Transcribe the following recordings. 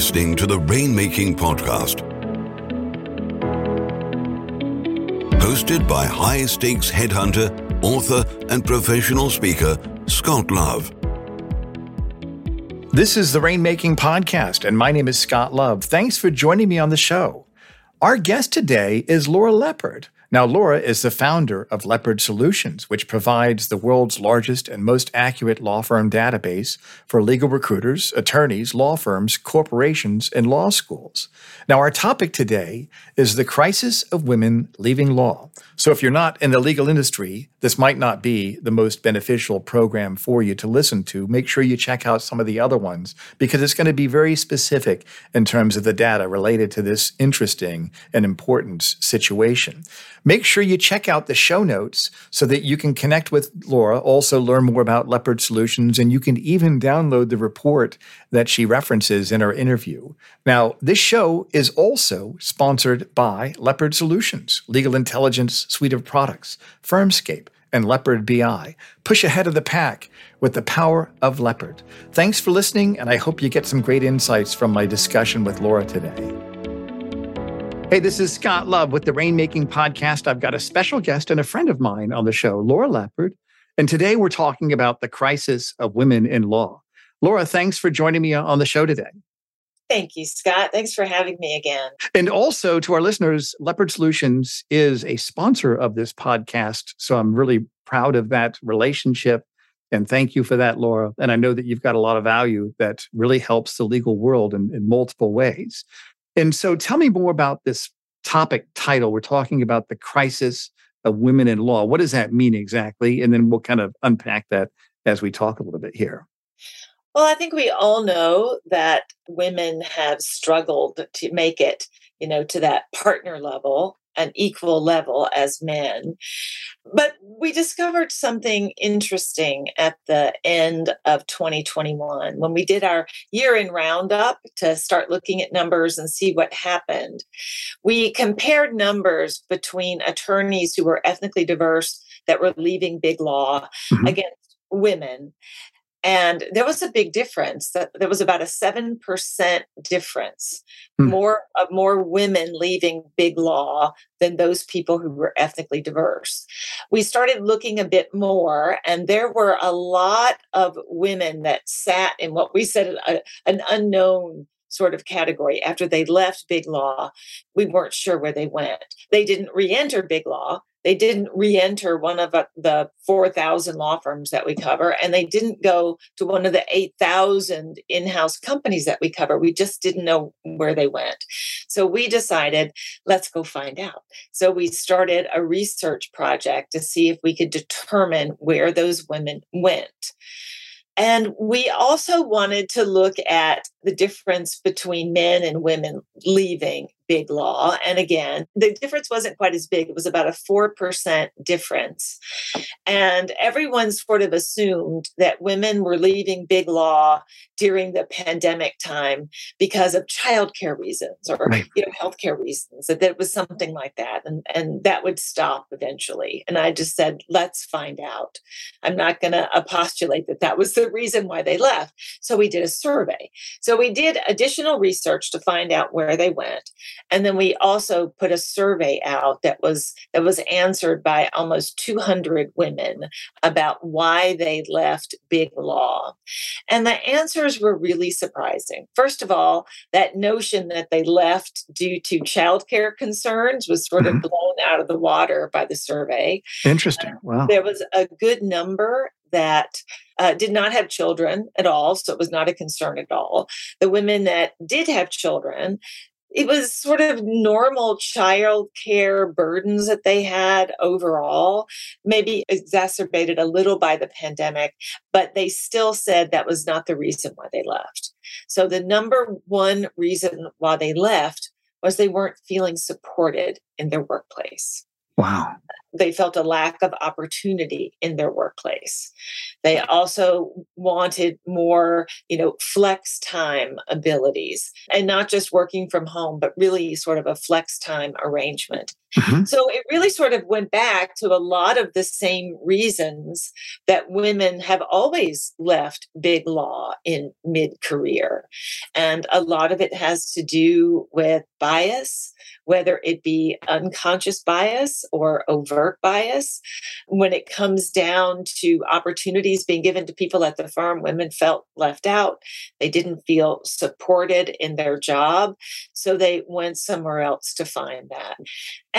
listening to the Rainmaking Podcast. Hosted by high stakes headhunter, author, and professional speaker, Scott Love. This is the Rainmaking Podcast, and my name is Scott Love. Thanks for joining me on the show. Our guest today is Laura Leopard. Now, Laura is the founder of Leopard Solutions, which provides the world's largest and most accurate law firm database for legal recruiters, attorneys, law firms, corporations, and law schools. Now, our topic today is the crisis of women leaving law. So, if you're not in the legal industry, this might not be the most beneficial program for you to listen to. Make sure you check out some of the other ones because it's going to be very specific in terms of the data related to this interesting and important situation. Make sure you check out the show notes so that you can connect with Laura, also learn more about Leopard Solutions, and you can even download the report that she references in our interview. Now, this show is also sponsored by Leopard Solutions, legal intelligence suite of products, Firmscape, and Leopard BI. Push ahead of the pack with the power of Leopard. Thanks for listening, and I hope you get some great insights from my discussion with Laura today. Hey, this is Scott Love with the Rainmaking Podcast. I've got a special guest and a friend of mine on the show, Laura Leopard. And today we're talking about the crisis of women in law. Laura, thanks for joining me on the show today. Thank you, Scott. Thanks for having me again. And also to our listeners, Leopard Solutions is a sponsor of this podcast. So I'm really proud of that relationship. And thank you for that, Laura. And I know that you've got a lot of value that really helps the legal world in, in multiple ways. And so tell me more about this topic title. We're talking about the crisis of women in law. What does that mean exactly? And then we'll kind of unpack that as we talk a little bit here. Well, I think we all know that women have struggled to make it, you know, to that partner level an equal level as men. But we discovered something interesting at the end of 2021 when we did our year in roundup to start looking at numbers and see what happened. We compared numbers between attorneys who were ethnically diverse that were leaving big law mm-hmm. against women and there was a big difference that there was about a 7% difference hmm. more of uh, more women leaving big law than those people who were ethnically diverse. We started looking a bit more and there were a lot of women that sat in what we said a, an unknown sort of category. After they left big law we weren't sure where they went. They didn't re-enter big law they didn't re-enter one of uh, the 4000 law firms that we cover and they didn't go to one of the 8000 in-house companies that we cover. We just didn't know where they went. So we decided let's go find out. So we started a research project to see if we could determine where those women went. And we also wanted to look at the difference between men and women leaving big law. And again, the difference wasn't quite as big. It was about a 4% difference. And everyone sort of assumed that women were leaving big law during the pandemic time because of childcare reasons or right. you know healthcare reasons that it was something like that and and that would stop eventually and i just said let's find out i'm not going to postulate that that was the reason why they left so we did a survey so we did additional research to find out where they went and then we also put a survey out that was that was answered by almost 200 women about why they left big law. And the answers were really surprising. First of all, that notion that they left due to childcare concerns was sort of mm-hmm. blown out of the water by the survey. Interesting. Wow. There was a good number that uh, did not have children at all, so it was not a concern at all. The women that did have children, it was sort of normal child care burdens that they had overall, maybe exacerbated a little by the pandemic, but they still said that was not the reason why they left. So the number one reason why they left was they weren't feeling supported in their workplace. Wow. they felt a lack of opportunity in their workplace. They also wanted more, you know, flex time abilities and not just working from home, but really sort of a flex time arrangement. Mm-hmm. So it really sort of went back to a lot of the same reasons that women have always left big law in mid career. And a lot of it has to do with bias, whether it be unconscious bias or overt bias. When it comes down to opportunities being given to people at the firm, women felt left out. They didn't feel supported in their job. So they went somewhere else to find that.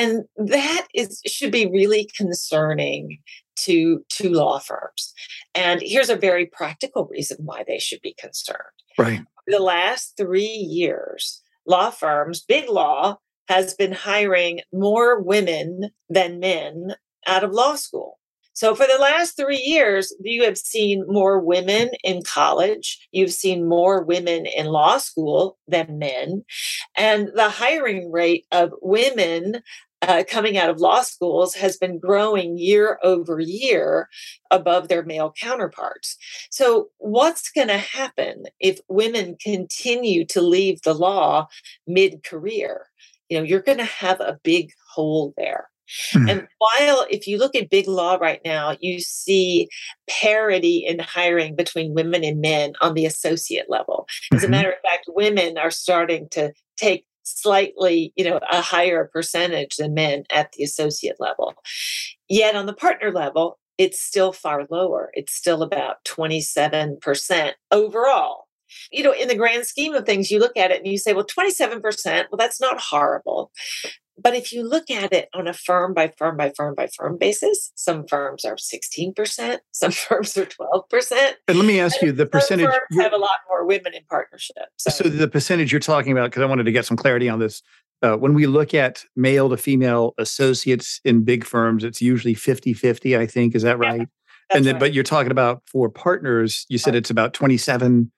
And that is should be really concerning to to law firms. And here's a very practical reason why they should be concerned. Right. The last 3 years, law firms, big law has been hiring more women than men out of law school. So, for the last three years, you have seen more women in college. You've seen more women in law school than men. And the hiring rate of women uh, coming out of law schools has been growing year over year above their male counterparts. So, what's going to happen if women continue to leave the law mid career? You know, you're going to have a big hole there. Mm-hmm. And while, if you look at big law right now, you see parity in hiring between women and men on the associate level. As mm-hmm. a matter of fact, women are starting to take slightly, you know, a higher percentage than men at the associate level. Yet on the partner level, it's still far lower. It's still about 27% overall. You know, in the grand scheme of things, you look at it and you say, well, 27%, well, that's not horrible. But if you look at it on a firm by firm by firm by firm basis, some firms are 16%, some firms are 12%. And let me ask you the percentage. have a lot more women in partnership. So, so the percentage you're talking about, because I wanted to get some clarity on this. Uh, when we look at male to female associates in big firms, it's usually 50 50, I think. Is that right? Yeah, and then, right. but you're talking about for partners, you said it's about 27%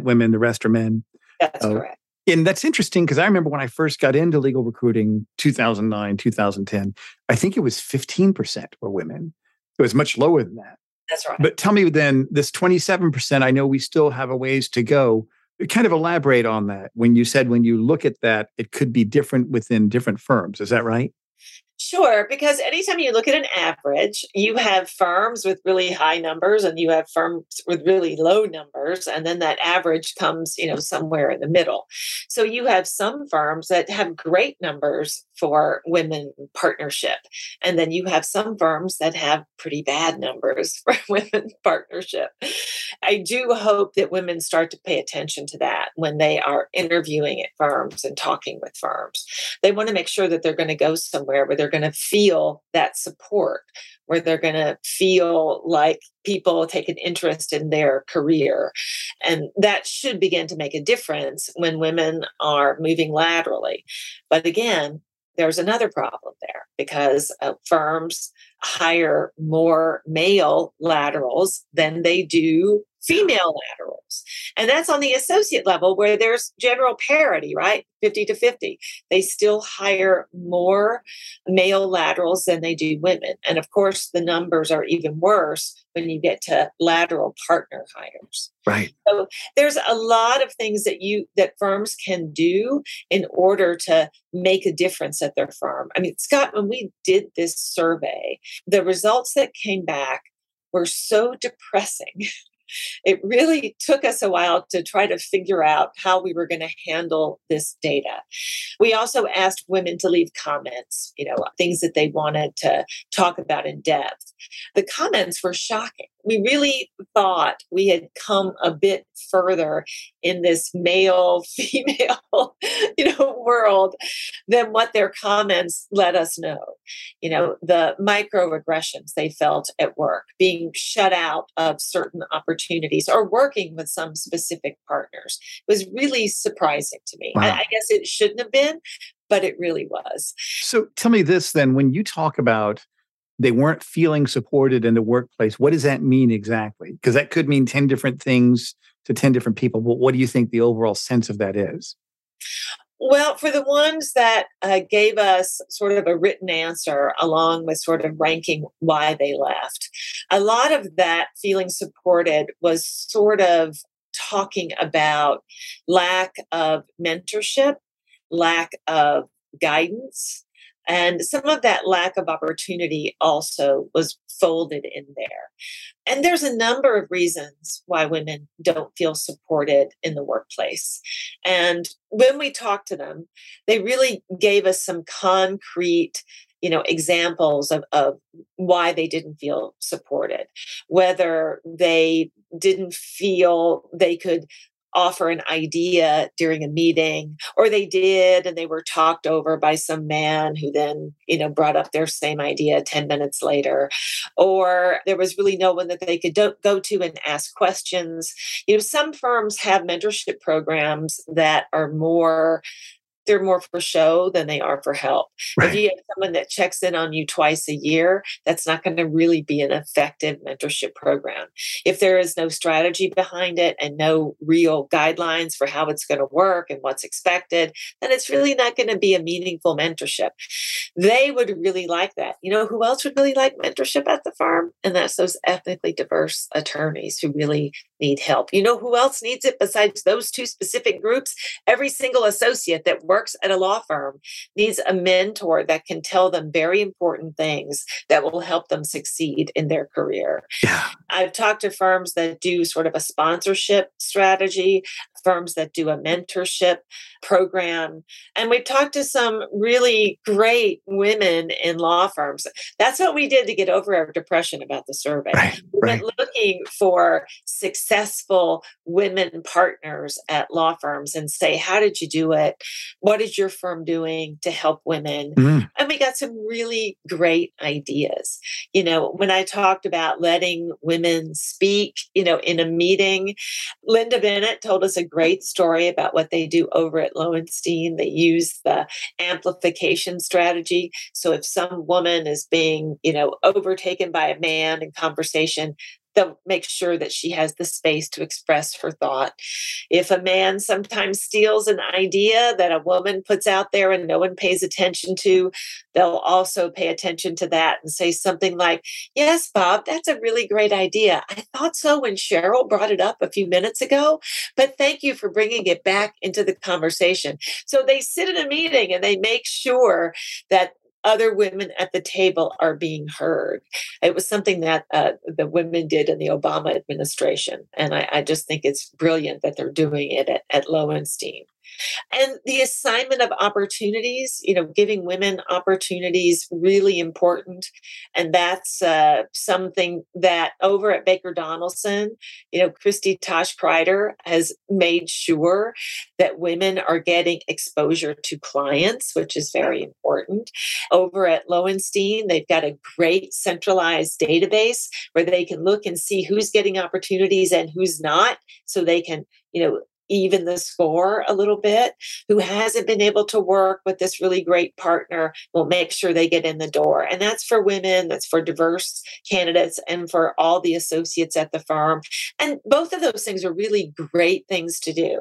women, the rest are men. That's uh, correct and that's interesting because I remember when I first got into legal recruiting, 2009, 2010, I think it was 15% were women. It was much lower than that. That's right. But tell me then, this 27%, I know we still have a ways to go. Kind of elaborate on that when you said when you look at that, it could be different within different firms. Is that right? Sure, because anytime you look at an average, you have firms with really high numbers and you have firms with really low numbers, and then that average comes, you know, somewhere in the middle. So you have some firms that have great numbers for women partnership, and then you have some firms that have pretty bad numbers for women partnership. I do hope that women start to pay attention to that when they are interviewing at firms and talking with firms. They want to make sure that they're going to go somewhere where they're going to feel that support, where they're going to feel like people take an interest in their career. And that should begin to make a difference when women are moving laterally. But again, there's another problem there because uh, firms hire more male laterals than they do female laterals. And that's on the associate level where there's general parity, right? 50 to 50. They still hire more male laterals than they do women. And of course, the numbers are even worse when you get to lateral partner hires. Right. So there's a lot of things that you that firms can do in order to make a difference at their firm. I mean, Scott, when we did this survey, the results that came back were so depressing it really took us a while to try to figure out how we were going to handle this data. We also asked women to leave comments, you know, things that they wanted to talk about in depth. The comments were shocking we really thought we had come a bit further in this male female you know world than what their comments let us know. You know the microaggressions they felt at work being shut out of certain opportunities or working with some specific partners was really surprising to me. Wow. I, I guess it shouldn't have been but it really was. So tell me this then when you talk about they weren't feeling supported in the workplace. What does that mean exactly? Because that could mean 10 different things to 10 different people. But what do you think the overall sense of that is? Well, for the ones that uh, gave us sort of a written answer along with sort of ranking why they left, a lot of that feeling supported was sort of talking about lack of mentorship, lack of guidance, and some of that lack of opportunity also was folded in there. And there's a number of reasons why women don't feel supported in the workplace. And when we talked to them, they really gave us some concrete you know examples of, of why they didn't feel supported whether they didn't feel they could offer an idea during a meeting or they did and they were talked over by some man who then you know brought up their same idea 10 minutes later. Or there was really no one that they could do- go to and ask questions. You know some firms have mentorship programs that are more they're more for show than they are for help. Right. If you have someone that checks in on you twice a year, that's not going to really be an effective mentorship program. If there is no strategy behind it and no real guidelines for how it's going to work and what's expected, then it's really not going to be a meaningful mentorship. They would really like that. You know who else would really like mentorship at the farm? And that's those ethnically diverse attorneys who really need help. You know who else needs it besides those two specific groups? Every single associate that works at a law firm needs a mentor that can tell them very important things that will help them succeed in their career. Yeah. I've talked to firms that do sort of a sponsorship strategy, firms that do a mentorship program. And we talked to some really great women in law firms. That's what we did to get over our depression about the survey. Right, we right. went looking for successful women partners at law firms and say, How did you do it? What is your firm doing to help women? Mm. And we got some really great ideas. You know, when I talked about letting women speak, you know, in a meeting, Linda Bennett told us a great story about what they do over at Lowenstein. They use the amplification strategy. So if some woman is being, you know, overtaken by a man in conversation, they'll make sure that she has the space to express her thought. If a man sometimes steals an idea that a woman puts out there and no one pays attention to, they'll also pay attention to that and say something like, Yes, Bob, that's a really great idea. I thought so when Cheryl brought it up a few minutes ago, but thank you for bringing it back into the conversation. So they sit in a meeting and they make sure that other women at the table are being heard. It was something that uh, the women did in the Obama administration. And I, I, just think it's brilliant that they're doing it at, at Lowenstein. And the assignment of opportunities, you know, giving women opportunities really important. And that's uh, something that over at Baker Donelson, you know, Christy Tosh Kreider has made sure that women are getting exposure to clients, which is very important. Over at Lowenstein, they've got a great centralized database where they can look and see who's getting opportunities and who's not so they can you know even the score a little bit, who hasn't been able to work with this really great partner, will make sure they get in the door. And that's for women, that's for diverse candidates, and for all the associates at the firm. And both of those things are really great things to do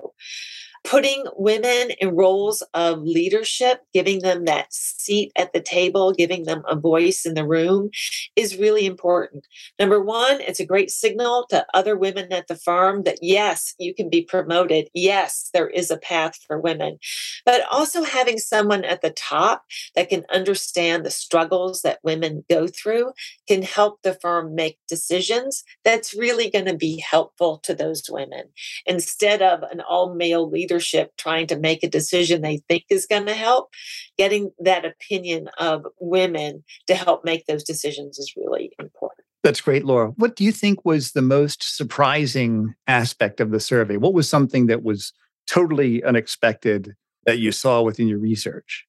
putting women in roles of leadership, giving them that seat at the table, giving them a voice in the room is really important. Number one, it's a great signal to other women at the firm that yes, you can be promoted. Yes, there is a path for women. But also having someone at the top that can understand the struggles that women go through can help the firm make decisions that's really going to be helpful to those women instead of an all male leader leadership trying to make a decision they think is going to help, getting that opinion of women to help make those decisions is really important. That's great, Laura. What do you think was the most surprising aspect of the survey? What was something that was totally unexpected that you saw within your research?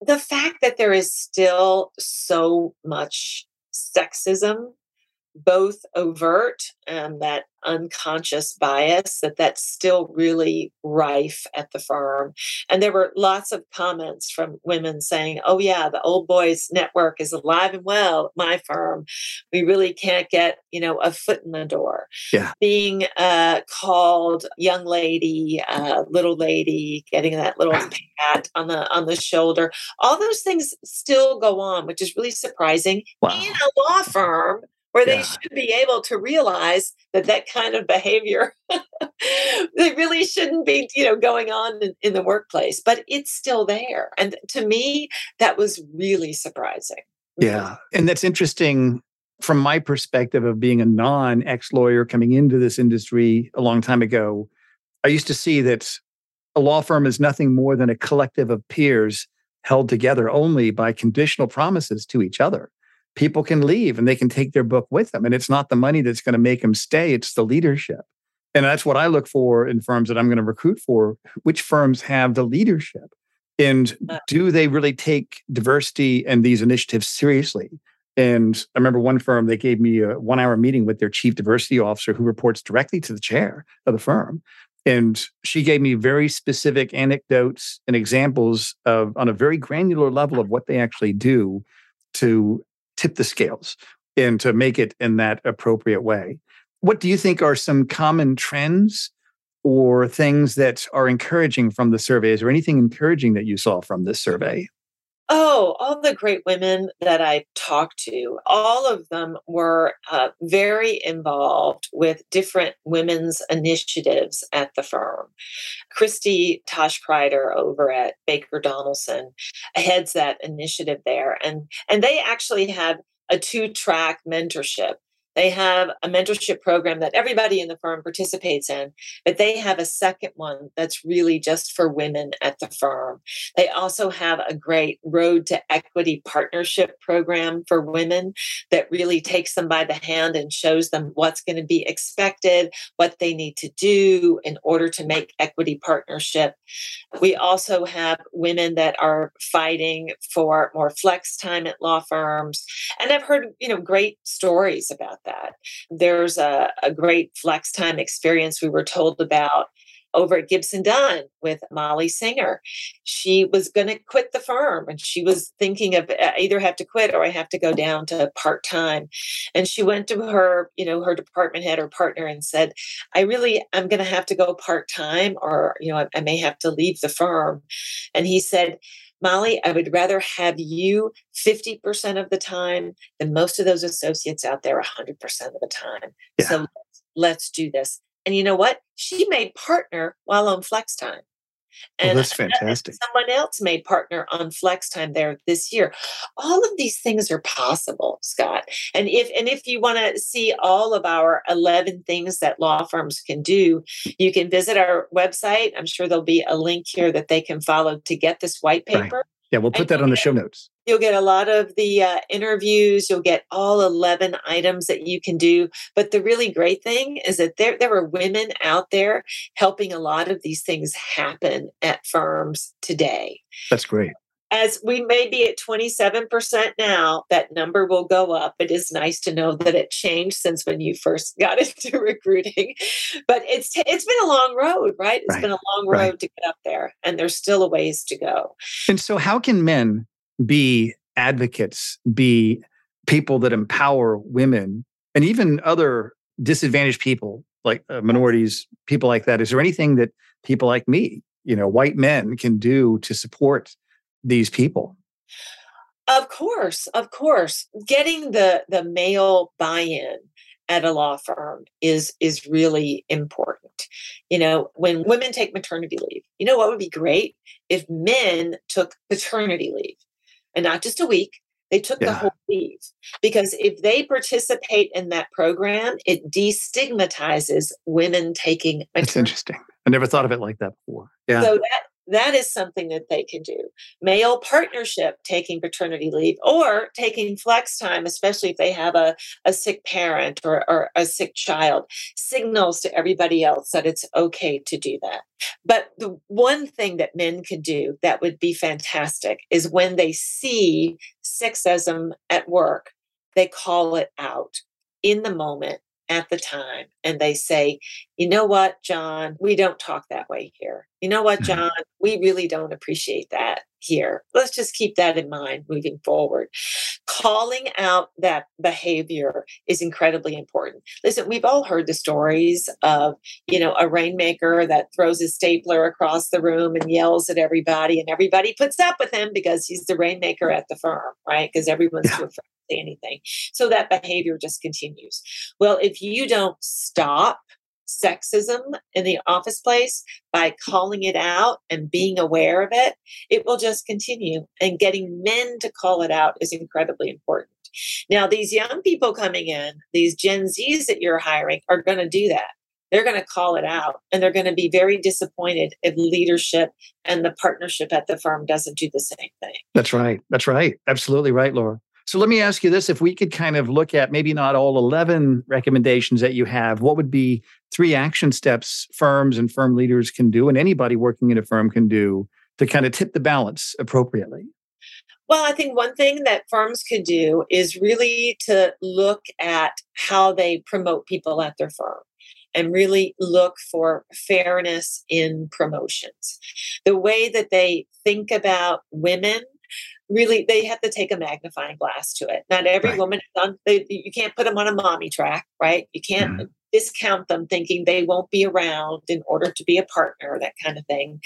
The fact that there is still so much sexism both overt and that unconscious bias that that's still really rife at the firm. And there were lots of comments from women saying oh yeah the old boys network is alive and well at my firm. We really can't get you know a foot in the door. Yeah. Being uh, called young lady uh, little lady getting that little pat on the on the shoulder all those things still go on which is really surprising wow. in a law firm where yeah. they should be able to realize that that kind of behavior they really shouldn't be you know going on in, in, the workplace but it's still there. And to me that was really surprising. Yeah and that's interesting from my perspective of being a non ex lawyer coming into this industry a long time ago i used to see that a law firm is nothing more than a collective of peers held together only by conditional promises to each other people can leave and they can take their book with them. And it's not the money that's going to make them stay, it's the leadership. And that's what I look for in firms that I'm going to recruit for. Which firms have the leadership? And uh. do they really take diversity and these initiatives seriously? And I remember one firm, they gave me a one hour meeting with their chief diversity officer who reports directly to the chair of the firm. And she gave me very specific anecdotes and examples of on a very granular level of what they actually do to tip the scales and to make it in that appropriate way. What do you think are some common trends or things that are encouraging from the surveys or anything encouraging that you saw from this survey? Oh, all the great women that I talked to, all of them were uh, very involved with different women's initiatives at the firm. Christy Tosh-Kreider over at Baker Donelson heads that initiative there, and and they actually have a two track mentorship they have a mentorship program that everybody in the firm participates in, but they have a second one that's really just for women at the firm. They also have a great Road to Equity partnership program for women that really takes them by the hand and shows them what's going to be expected, what they need to do in order to make equity partnership. We also have women that are fighting for more flex time at law firms. And I've heard, you know, great stories about that. There's a, a great flex time experience we were told about over at Gibson Dunn with Molly Singer. She was going to quit the firm and she was thinking of uh, either have to quit or I have to go down to part time. And she went to her, you know, her department head or partner and said, I really, I'm going to have to go part time or, you know, I, I may have to leave the firm. And he said, Molly, I would rather have you 50% of the time than most of those associates out there 100% of the time. Yeah. So let's, let's do this. And you know what? She made partner while on flex time. Oh, and well, that's fantastic. Someone else may partner on flex time there this year. All of these things are possible, Scott. And if and if you want to see all of our 11 things that law firms can do, you can visit our website. I'm sure there'll be a link here that they can follow to get this white paper. Right. Yeah, we'll put that on the show notes. You'll get a lot of the uh, interviews. You'll get all 11 items that you can do. But the really great thing is that there, there are women out there helping a lot of these things happen at firms today. That's great as we may be at 27% now, that number will go up. It is nice to know that it changed since when you first got into recruiting. But it's it's been a long road, right? It's right. been a long road right. to get up there, and there's still a ways to go. And so, how can men be advocates, be people that empower women and even other disadvantaged people, like uh, minorities, people like that? Is there anything that people like me, you know, white men, can do to support? these people? Of course, of course. Getting the the male buy-in at a law firm is is really important. You know, when women take maternity leave, you know what would be great if men took paternity leave and not just a week, they took yeah. the whole leave because if they participate in that program, it destigmatizes women taking. That's interesting. I never thought of it like that before. Yeah. So that that is something that they can do. Male partnership taking paternity leave or taking flex time, especially if they have a, a sick parent or, or a sick child, signals to everybody else that it's okay to do that. But the one thing that men can do that would be fantastic is when they see sexism at work, they call it out in the moment at the time and they say, you know what, John, we don't talk that way here. You know what, mm-hmm. John, we really don't appreciate that here. Let's just keep that in mind moving forward. Calling out that behavior is incredibly important. Listen, we've all heard the stories of, you know, a rainmaker that throws his stapler across the room and yells at everybody, and everybody puts up with him because he's the rainmaker at the firm, right? Because everyone's yeah. too afraid say anything. So that behavior just continues. Well, if you don't stop sexism in the office place by calling it out and being aware of it, it will just continue. And getting men to call it out is incredibly important. Now, these young people coming in, these Gen Zs that you're hiring, are going to do that. They're going to call it out and they're going to be very disappointed if leadership and the partnership at the firm doesn't do the same thing. That's right. That's right. Absolutely right, Laura. So let me ask you this if we could kind of look at maybe not all 11 recommendations that you have, what would be three action steps firms and firm leaders can do and anybody working in a firm can do to kind of tip the balance appropriately? Well, I think one thing that firms could do is really to look at how they promote people at their firm and really look for fairness in promotions. The way that they think about women really they have to take a magnifying glass to it. Not every right. woman on they, you can't put them on a mommy track, right? You can't mm-hmm. discount them thinking they won't be around in order to be a partner, that kind of thing.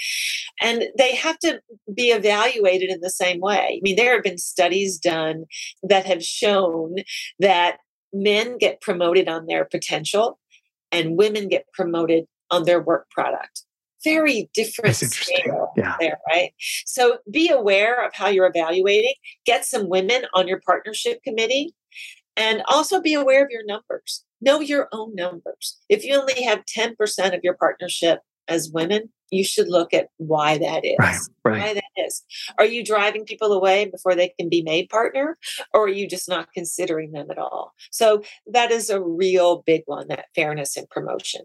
And they have to be evaluated in the same way. I mean, there have been studies done that have shown that men get promoted on their potential and women get promoted on their work product very different scale yeah. there, right? So be aware of how you're evaluating. Get some women on your partnership committee and also be aware of your numbers. Know your own numbers. If you only have 10% of your partnership as women, you should look at why that is. Right, right. Why that is. Are you driving people away before they can be made partner, or are you just not considering them at all? So that is a real big one. That fairness and promotion.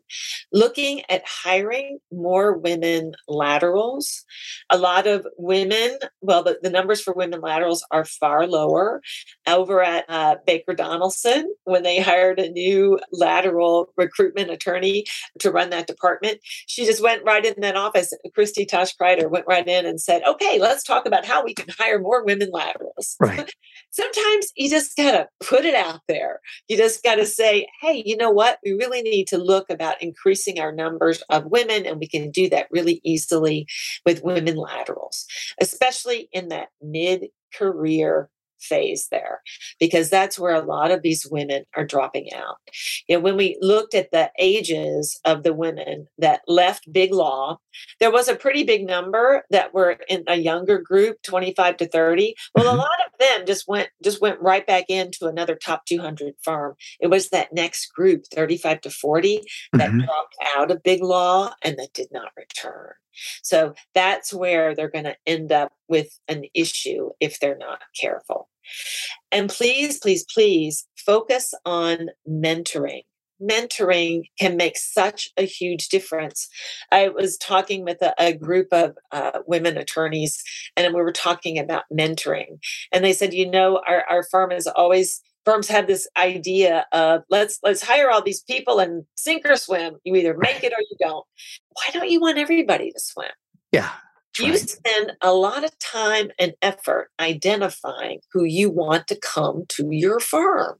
Looking at hiring more women laterals. A lot of women. Well, the, the numbers for women laterals are far lower. Over at uh, Baker Donelson, when they hired a new lateral recruitment attorney to run that department, she just went right in that office, Christy Tosh Kreider went right in and said, okay, let's talk about how we can hire more women laterals. Right. Sometimes you just got to put it out there. You just got to say, hey, you know what? We really need to look about increasing our numbers of women, and we can do that really easily with women laterals, especially in that mid career phase there because that's where a lot of these women are dropping out. You know, when we looked at the ages of the women that left Big Law, there was a pretty big number that were in a younger group, 25 to 30. Well, mm-hmm. a lot of them just went just went right back into another top 200 firm. It was that next group, 35 to 40, that mm-hmm. dropped out of Big Law and that did not return. So that's where they're going to end up with an issue if they're not careful. And please, please, please focus on mentoring. Mentoring can make such a huge difference. I was talking with a, a group of uh, women attorneys, and we were talking about mentoring. And they said, you know, our, our firm is always firms have this idea of let's let's hire all these people and sink or swim. You either make it or you don't. Why don't you want everybody to swim? Yeah. You right. spend a lot of time and effort identifying who you want to come to your firm.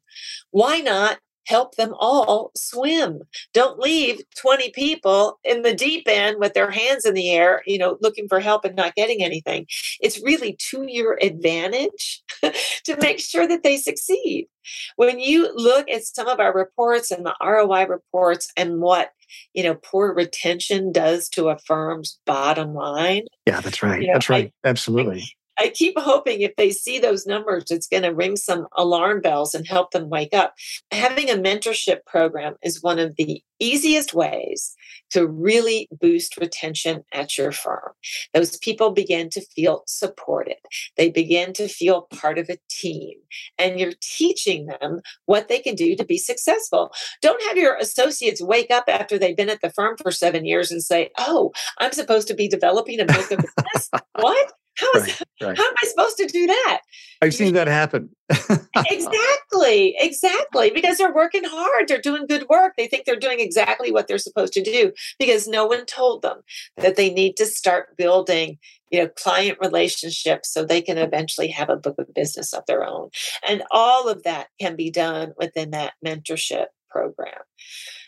Why not help them all swim. Don't leave 20 people in the deep end with their hands in the air, you know, looking for help and not getting anything. It's really to your advantage to make sure that they succeed. When you look at some of our reports and the ROI reports and what you know poor retention does to a firm's bottom line yeah that's right you know, that's right I, absolutely I keep hoping if they see those numbers, it's going to ring some alarm bells and help them wake up. Having a mentorship program is one of the easiest ways to really boost retention at your firm. Those people begin to feel supported, they begin to feel part of a team, and you're teaching them what they can do to be successful. Don't have your associates wake up after they've been at the firm for seven years and say, Oh, I'm supposed to be developing a book of business. what? How, is, right, right. how am I supposed to do that? I've seen that happen. exactly, exactly. Because they're working hard, they're doing good work. They think they're doing exactly what they're supposed to do because no one told them that they need to start building you know client relationships so they can eventually have a book of business of their own and all of that can be done within that mentorship program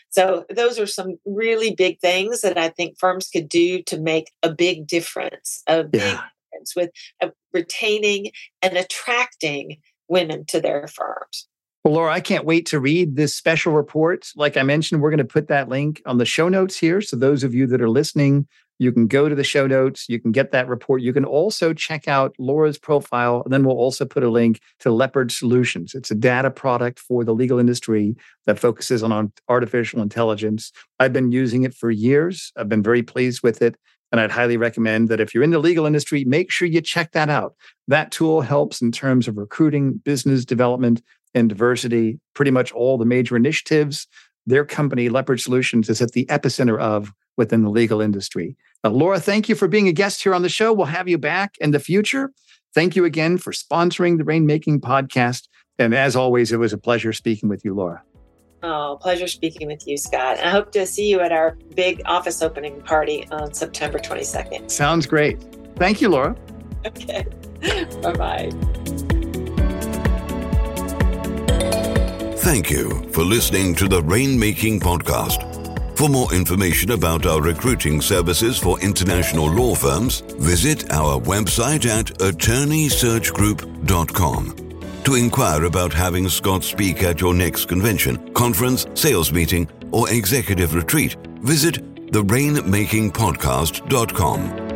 so those are some really big things that i think firms could do to make a big difference a big yeah. Difference with uh, retaining and attracting women to their firms well, Laura, I can't wait to read this special report. Like I mentioned, we're going to put that link on the show notes here. So those of you that are listening you can go to the show notes. You can get that report. You can also check out Laura's profile. And then we'll also put a link to Leopard Solutions. It's a data product for the legal industry that focuses on artificial intelligence. I've been using it for years. I've been very pleased with it. And I'd highly recommend that if you're in the legal industry, make sure you check that out. That tool helps in terms of recruiting, business development, and diversity. Pretty much all the major initiatives their company, Leopard Solutions, is at the epicenter of within the legal industry. Uh, Laura, thank you for being a guest here on the show. We'll have you back in the future. Thank you again for sponsoring the Rainmaking podcast. And as always, it was a pleasure speaking with you, Laura. Oh, pleasure speaking with you, Scott. I hope to see you at our big office opening party on September 22nd. Sounds great. Thank you, Laura. Okay. bye bye. Thank you for listening to the Rainmaking Podcast. For more information about our recruiting services for international law firms, visit our website at attorneysearchgroup.com. To inquire about having Scott speak at your next convention, conference, sales meeting, or executive retreat, visit therainmakingpodcast.com.